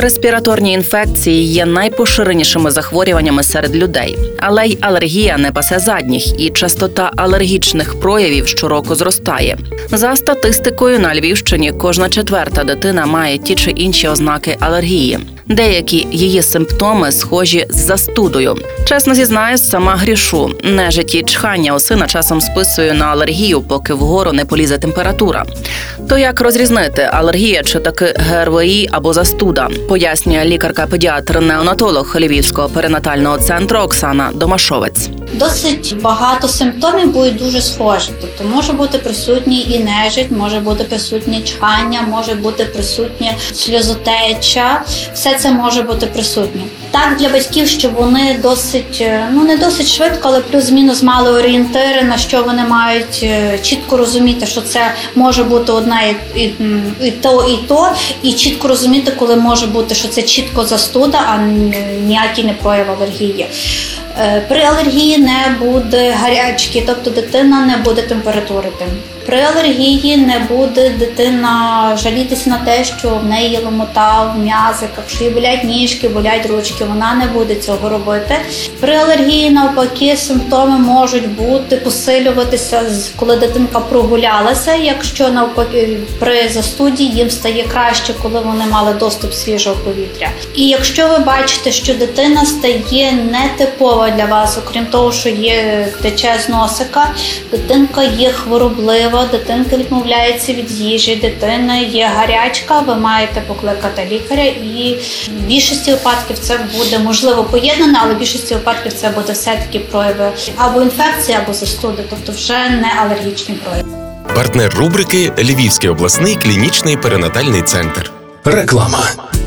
Респіраторні інфекції є найпоширенішими захворюваннями серед людей, але й алергія не пасе задніх, і частота алергічних проявів щороку зростає. За статистикою на Львівщині кожна четверта дитина має ті чи інші ознаки алергії. Деякі її симптоми схожі з застудою. Чесно зізнаюсь, сама грішу. Нежиті чхання у сина часом списую на алергію, поки вгору не полізе температура. То як розрізнити алергія чи таки ГРВІ або застуда, пояснює лікарка-педіатр неонатолог Львівського перинатального центру Оксана Домашовець. Досить багато симптомів будуть дуже схожі. Тобто може бути присутній і нежить, може бути присутнє чхання, може бути присутнє сльозотеча. Все це може бути присутнє. Так для батьків, щоб вони досить, е, ну не досить швидко, але плюс-мінус мали орієнтири, на що вони мають е, чітко розуміти, що це може бути одне і, і, і то, і то, і чітко розуміти, коли може бути, що це чітко застуда, а ніякий не прояв алергії. Е, При алергії не буде гарячки, тобто дитина не буде температурити. При алергії не буде дитина жалітися на те, що в неї ломота в м'язиках, що їй болять ніжки, болять ручки. Вона не буде цього робити. При алергії, навпаки, симптоми можуть бути посилюватися, коли дитинка прогулялася. Якщо навпаки при застуді їм стає краще, коли вони мали доступ свіжого повітря. І якщо ви бачите, що дитина стає нетипова для вас, окрім того, що є тече з носика, дитинка є хвороблива, дитинка відмовляється від їжі, дитина є гарячка, ви маєте покликати лікаря, і в більшості випадків це буде можливо поєднане, але в більшості випадків це буде все-таки прояви або інфекції, або застуди, тобто вже не алергічні прояви. Партнер рубрики Львівський обласний клінічний перинатальний центр. Реклама.